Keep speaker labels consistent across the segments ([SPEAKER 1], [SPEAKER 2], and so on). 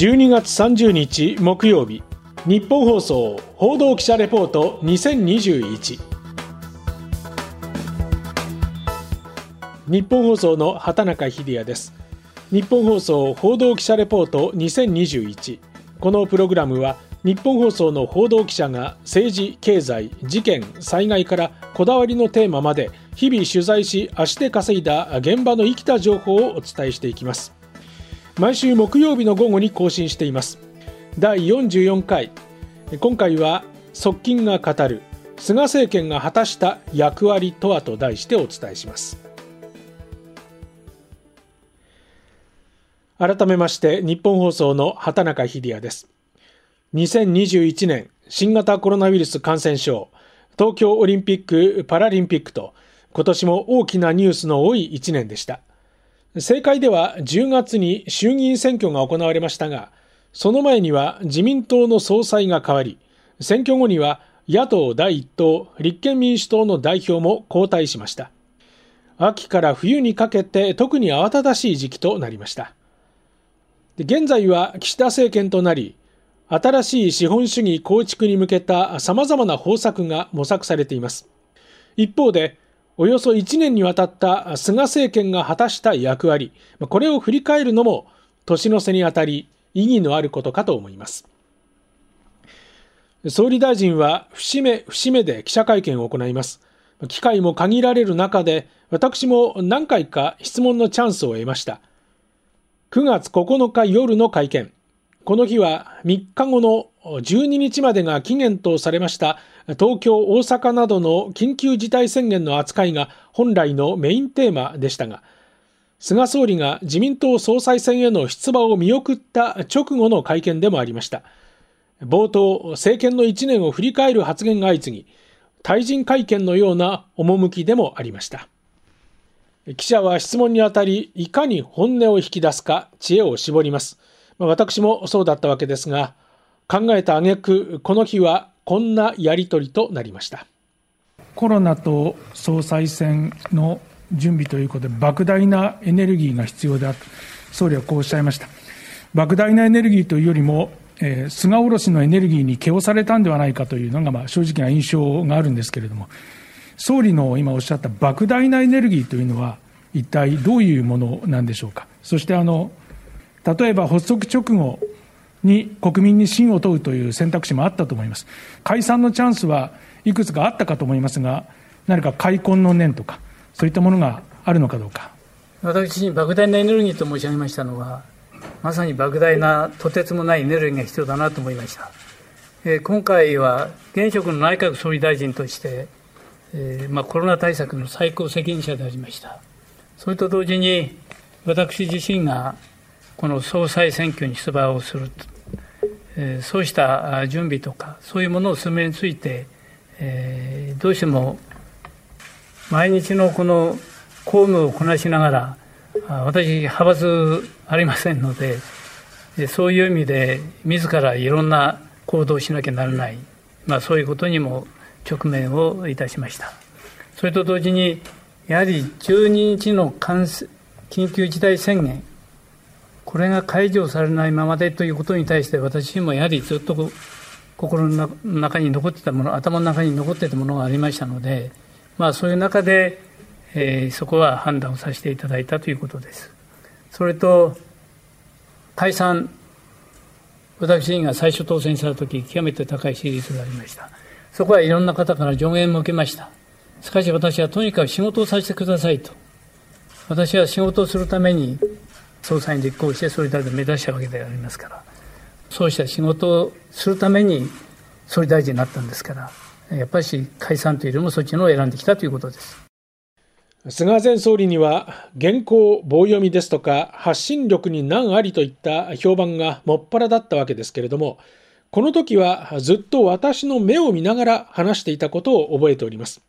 [SPEAKER 1] 12月30日木曜日日本放送報道記者レポート2021日本放送の畑中秀也です。日本放送報道記者レポート2021このプログラムは日本放送の報道記者が政治、経済、事件、災害からこだわりのテーマまで日々取材し足で稼いだ現場の生きた情報をお伝えしていきます。毎週木曜日の午後に更新しています。第44回。今回は側近が語る菅政権が果たした役割とはと題してお伝えします。改めまして日本放送の畑中秀也です。2021年新型コロナウイルス感染症東京オリンピック・パラリンピックと今年も大きなニュースの多い1年でした。政界では10月に衆議院選挙が行われましたが、その前には自民党の総裁が変わり、選挙後には野党第一党、立憲民主党の代表も交代しました。秋から冬にかけて特に慌ただしい時期となりました。現在は岸田政権となり、新しい資本主義構築に向けた様々な方策が模索されています。一方で、およそ1年にわたった菅政権が果たした役割、これを振り返るのも年の瀬にあたり意義のあることかと思います。総理大臣は節目節目で記者会見を行います。機会も限られる中で、私も何回か質問のチャンスを得ました。9月9日夜の会見。この日は3日後の12日までが期限とされました東京、大阪などの緊急事態宣言の扱いが本来のメインテーマでしたが、菅総理が自民党総裁選への出馬を見送った直後の会見でもありました。冒頭、政権の1年を振り返る発言が相次ぎ、退陣会見のような趣でもありました。記者は質問にあたり、いかに本音を引き出すか知恵を絞ります。私もそうだったわけですが、考えた挙句、この日はこんなやり取りとなりました。
[SPEAKER 2] コロナと総裁選の準備ということで、莫大なエネルギーが必要だと、総理はこうおっしゃいました。莫大なエネルギーというよりも、えー、菅おろしのエネルギーに気をされたんではないかというのが、まあ、正直な印象があるんですけれども、総理の今おっしゃった莫大なエネルギーというのは、一体どういうものなんでしょうか。そしてあの例えば発足直後に国民に信を問うという選択肢もあったと思います。解散のチャンスはいくつかあったかと思いますが、何か開墾の念とか、そういったものがあるのかどうか。
[SPEAKER 3] 私に莫大なエネルギーと申し上げましたのは、まさに莫大なとてつもないエネルギーが必要だなと思いました。えー、今回は現職の内閣総理大臣として、えーまあ、コロナ対策の最高責任者でありました。それと同時に、私自身がこの総裁選挙に出馬をする、えー、そうした準備とか、そういうものを進めについて、えー、どうしても毎日のこの公務をこなしながら、私、派閥ありませんので、そういう意味で、自らいろんな行動をしなきゃならない、まあ、そういうことにも直面をいたしました。それと同時に、やはり12日の緊急事態宣言、これが解除されないままでということに対して、私もやはりずっと心の中に残ってたもの、頭の中に残ってたものがありましたので、まあ、そういう中で、えー、そこは判断をさせていただいたということです。それと、解散、私が最初当選したとき、極めて高い支持率がありました。そこはいろんな方から助言も受けました。しかし私はとにかく仕事をさせてくださいと。私は仕事をするために総裁に立候補して総理大臣を目指したわけでありますから、そうした仕事をするために総理大臣になったんですから、やっぱり解散というよりもそっちのを選んできたということです。
[SPEAKER 1] 菅前総理には原稿棒読みですとか発信力に難ありといった評判がもっぱらだったわけですけれどもこの時はずっと私の目を見ながら話していたことを覚えております、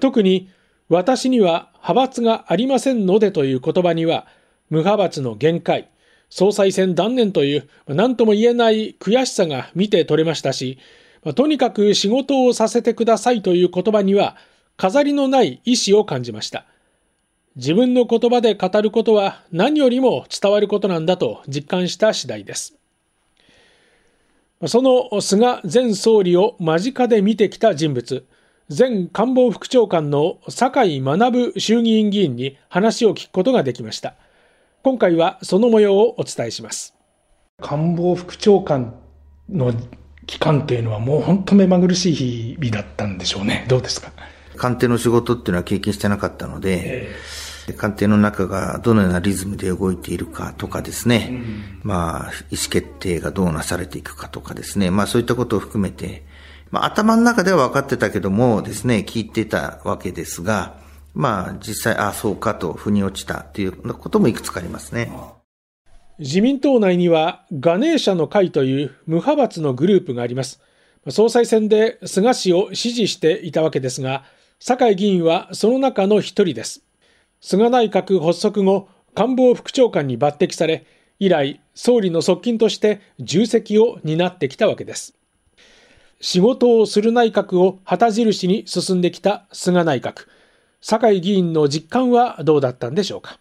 [SPEAKER 1] 特に私には派閥がありませんのでという言葉には無派閥の限界、総裁選断念という、何とも言えない悔しさが見て取れましたし、とにかく仕事をさせてくださいという言葉には、飾りのない意志を感じました。自分の言葉で語ることは何よりも伝わることなんだと実感した次第です。その菅前総理を間近で見てきた人物、前官房副長官の酒井学衆議院議員に話を聞くことができました。今回はその模様をお伝えします。
[SPEAKER 2] 官房副長官の期間というのはもう本当目まぐるしい日々だったんでしょうね。どうですか？
[SPEAKER 4] 官邸の仕事っていうのは経験してなかったので、えー、官邸の中がどのようなリズムで動いているかとかですね、うん、まあ、意思決定がどうなされていくかとかですね、まあそういったことを含めて、まあ頭の中では分かってたけどもですね、聞いてたわけですが、まあ実際、ああ、そうかと腑に落ちたということもいくつかありますね。
[SPEAKER 1] 自民党内にはガネーシャの会という無派閥のグループがあります。総裁選で菅氏を支持していたわけですが、酒井議員はその中の一人です。菅内閣発足後、官房副長官に抜擢され、以来、総理の側近として重責を担ってきたわけです。仕事をする内閣を旗印に進んできた菅内閣。酒井議員の実感はどうだったんでしょうか？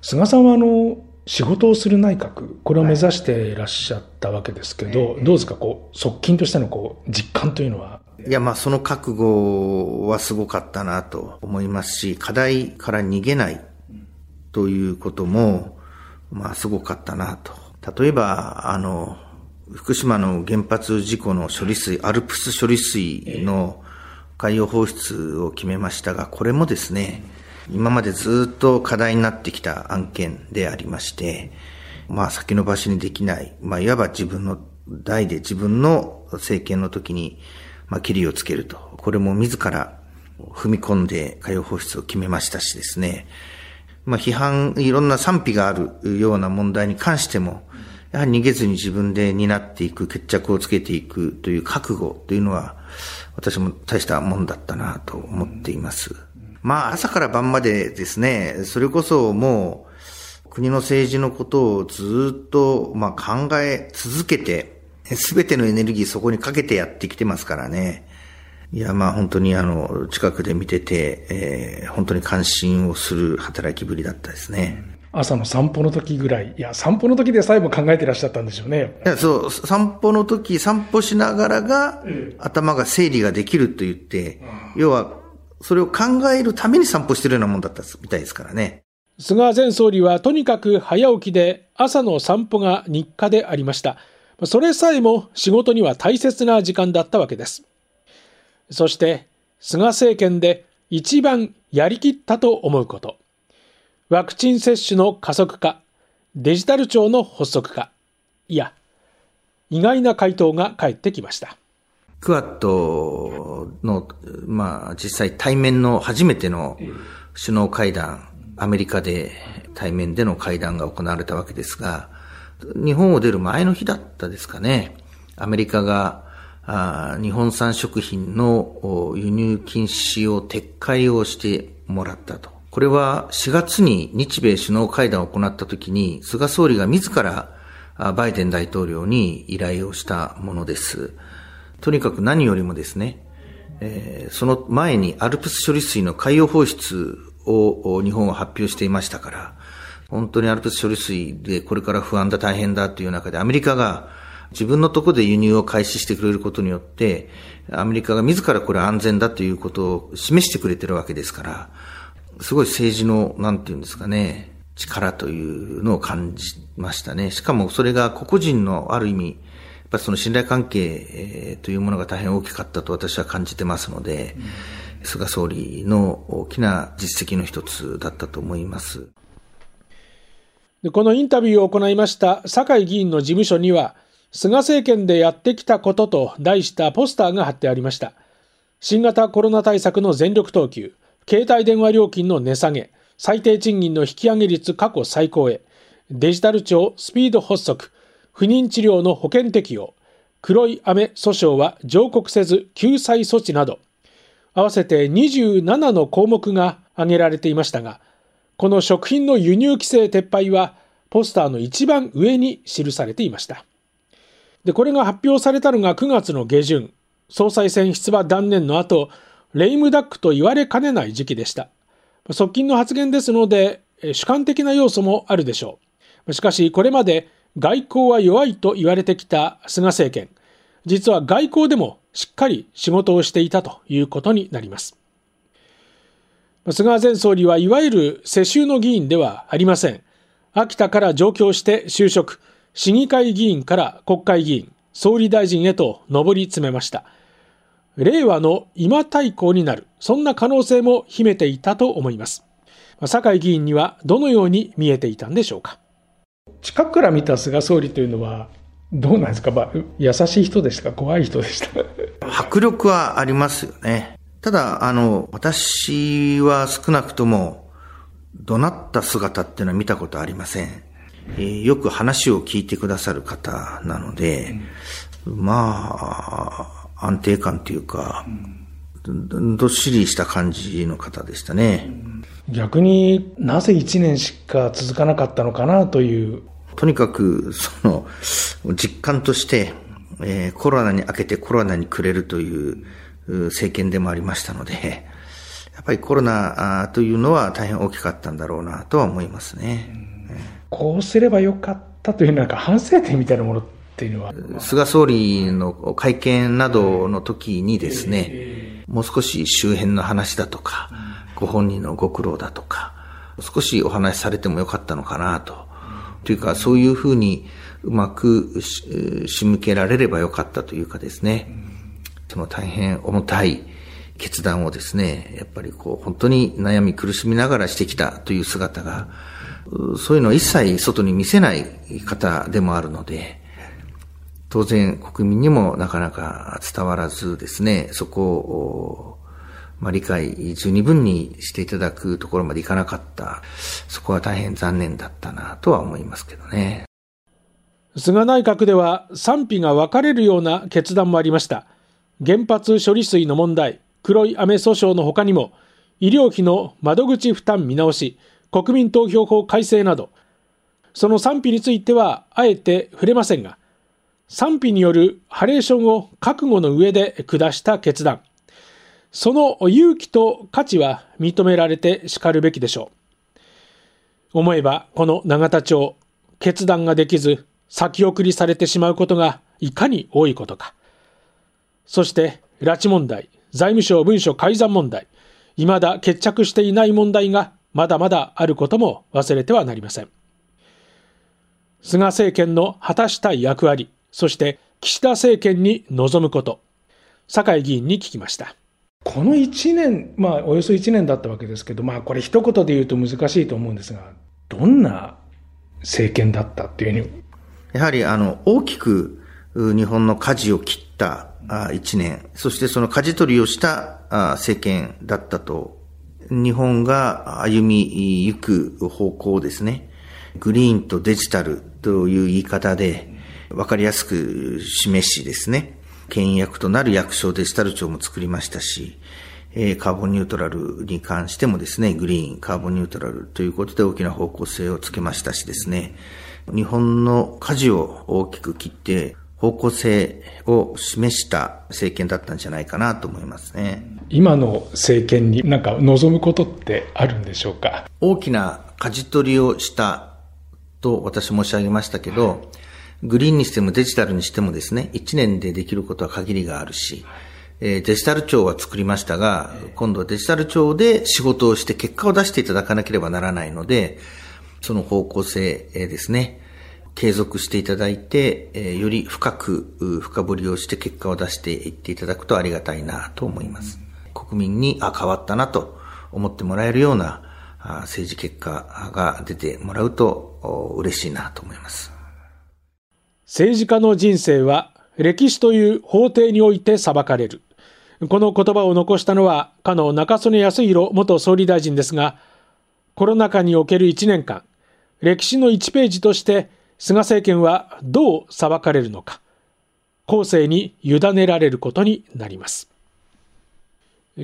[SPEAKER 2] 菅さんはあの、仕事をする内閣、これを目指していらっしゃったわけですけど、はい、どうですか、こう、側近としてのこう、実感というのは？
[SPEAKER 4] いや、まあ、その覚悟はすごかったなと思いますし、課題から逃げないということも、まあ、すごかったなと。例えば、あの、福島の原発事故の処理水、アルプス処理水の海洋放出を決めましたが、これもですね、今までずっと課題になってきた案件でありまして、まあ先延ばしにできない、まあいわば自分の代で自分の政権の時にまあ、切りをつけると。これも自ら踏み込んで海洋放出を決めましたしですね。まあ、批判、いろんな賛否があるような問題に関しても、やはり逃げずに自分で担っていく、決着をつけていくという覚悟というのは、私も大したもんだったなと思っています。まあ、朝から晩までですね、それこそもう、国の政治のことをずっと、まあ、考え続けて、すべてのエネルギーそこにかけてやってきてますからね。いや、まあ本当にあの、近くで見てて、えー、本当に関心をする働きぶりだったですね。
[SPEAKER 2] 朝の散歩の時ぐらい、いや、散歩の時でさえも考えてらっしゃったんでしょうね。
[SPEAKER 4] いや、そう、散歩の時、散歩しながらが、頭が整理ができると言って、要は、それを考えるために散歩してるようなもんだったみたいですからね。
[SPEAKER 1] 菅前総理はとにかく早起きで朝の散歩が日課でありました。それさえも仕事には大切な時間だったわけです。そして、菅政権で一番やりきったと思うこと。ワクチン接種の加速化、デジタル庁の発足化。いや、意外な回答が返ってきました。
[SPEAKER 4] クワッドの、まあ、実際対面の初めての首脳会談、アメリカで対面での会談が行われたわけですが、日本を出る前の日だったですかね。アメリカがあ日本産食品の輸入禁止を撤回をしてもらったと。これは4月に日米首脳会談を行った時に、菅総理が自らバイデン大統領に依頼をしたものです。とにかく何よりもですね、えー、その前にアルプス処理水の海洋放出を日本は発表していましたから、本当にアルプス処理水でこれから不安だ、大変だという中で、アメリカが自分のとこで輸入を開始してくれることによって、アメリカが自らこれ安全だということを示してくれてるわけですから、すごい政治の、なんていうんですかね、力というのを感じましたね。しかもそれが個々人のある意味、やっぱりその信頼関係というものが大変大きかったと私は感じてますので、うん、菅総理の大きな実績の一つだったと思います。
[SPEAKER 1] このインタビューを行いました酒井議員の事務所には、菅政権でやってきたことと題したポスターが貼ってありました。新型コロナ対策の全力投球、携帯電話料金の値下げ、最低賃金の引き上げ率過去最高へ、デジタル庁スピード発足、不妊治療の保険適用、黒い雨訴訟は上告せず救済措置など、合わせて27の項目が挙げられていましたが、この食品の輸入規制撤廃はポスターの一番上に記されていました。で、これが発表されたのが9月の下旬、総裁選出馬断念の後、レイムダックと言われかねない時期でした。側近の発言ですので、主観的な要素もあるでしょう。しかし、これまで外交は弱いと言われてきた菅政権。実は外交でもしっかり仕事をしていたということになります。菅前総理はいわゆる世襲の議員ではありません。秋田から上京して就職、市議会議員から国会議員、総理大臣へと上り詰めました。令和の今対抗になる、そんな可能性も秘めていたと思います。酒井議員にはどのように見えていたんでしょうか。
[SPEAKER 2] 近くから見た菅総理というのは、どうなんですか、まあ、優しい人でしたか、怖い人でした？
[SPEAKER 4] 迫力はありますよね。ただ、あの、私は少なくとも、怒鳴った姿っていうのは見たことありません。えー、よく話を聞いてくださる方なので、うん、まあ、安定感というか、うん、どっしりした感じの方でしたね。
[SPEAKER 2] 逆になぜ1年しか続かなかったのかなという。
[SPEAKER 4] とにかく、その、実感として、えー、コロナに明けてコロナにくれるという政権でもありましたので、やっぱりコロナというのは大変大きかったんだろうなとは思いますね。
[SPEAKER 2] こうすればよかったというなんか反省点みたいなものっていうのは
[SPEAKER 4] 菅総理の会見などの時にですね、もう少し周辺の話だとか、ご本人のご苦労だとか、少しお話しされてもよかったのかなと。というか、そういうふうにうまく仕向けられればよかったというかですね、その大変重たい決断をですね、やっぱりこう、本当に悩み苦しみながらしてきたという姿が、そういうのを一切外に見せない方でもあるので、当然国民にもなかなか伝わらずですね、そこを、まあ、理解十二分にしていただくところまでいかなかった。そこは大変残念だったなとは思いますけどね。
[SPEAKER 1] 菅内閣では賛否が分かれるような決断もありました。原発処理水の問題、黒い雨訴訟の他にも、医療費の窓口負担見直し、国民投票法改正など、その賛否についてはあえて触れませんが、賛否によるハレーションを覚悟の上で下した決断。その勇気と価値は認められてしかるべきでしょう。思えば、この永田町、決断ができず、先送りされてしまうことがいかに多いことか。そして、拉致問題、財務省文書改ざん問題、未だ決着していない問題がまだまだあることも忘れてはなりません。菅政権の果たしたい役割、そして岸田政権に望むこと、酒井議員に聞きました。
[SPEAKER 2] この1年、まあ、およそ1年だったわけですけど、まあ、これ一言で言うと難しいと思うんですが、どんな政権だったっていうふうに？
[SPEAKER 4] やはり、あの、大きく日本の舵を切った一年、そしてその舵取りをした政権だったと、日本が歩みゆく方向をですね、グリーンとデジタルという言い方で分かりやすく示しですね、牽引役となる役所デジタル庁も作りましたし、カーボンニュートラルに関してもですね、グリーン、カーボンニュートラルということで大きな方向性をつけましたしですね、日本の舵を大きく切って、方向性を示した政権だったんじゃないかなと思いますね。
[SPEAKER 2] 今の政権になんか望むことってあるんでしょうか？
[SPEAKER 4] 大きな舵取りをしたと私申し上げましたけど、はい、グリーンにしてもデジタルにしてもですね、1年でできることは限りがあるし、えデジタル庁は作りましたが、今度はデジタル庁で仕事をして結果を出していただかなければならないので、その方向性ですね、継続していただいて、えより深く、深掘りをして結果を出していっていただくとありがたいなと思います。国民に、あ、変わったなと思ってもらえるような政治結果が出てもらうと嬉しいなと思います。
[SPEAKER 1] 政治家の人生は歴史という法廷において裁かれる。この言葉を残したのは、かの中曽根康弘元総理大臣ですが、コロナ禍における1年間、歴史の1ページとして菅政権はどう裁かれるのか、後世に委ねられることになります。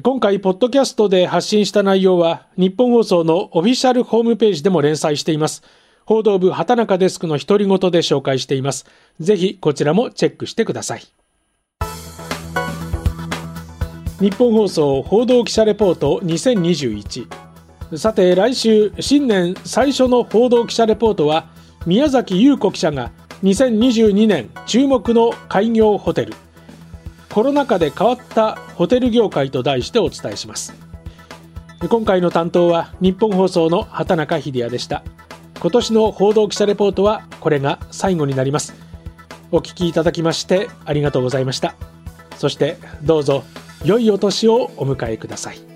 [SPEAKER 1] 今回、ポッドキャストで発信した内容は、日本放送のオフィシャルホームページでも連載しています。報道部畑中デスクの独り言で紹介しています。ぜひこちらもチェックしてください。日本放送報道記者レポート2021さて来週新年最初の報道記者レポートは宮崎優子記者が2022年注目の開業ホテルコロナ禍で変わったホテル業界と題してお伝えします今回の担当は日本放送の畑中秀也でした今年の報道記者レポートはこれが最後になります。お聞きいただきましてありがとうございました。そしてどうぞ良いお年をお迎えください。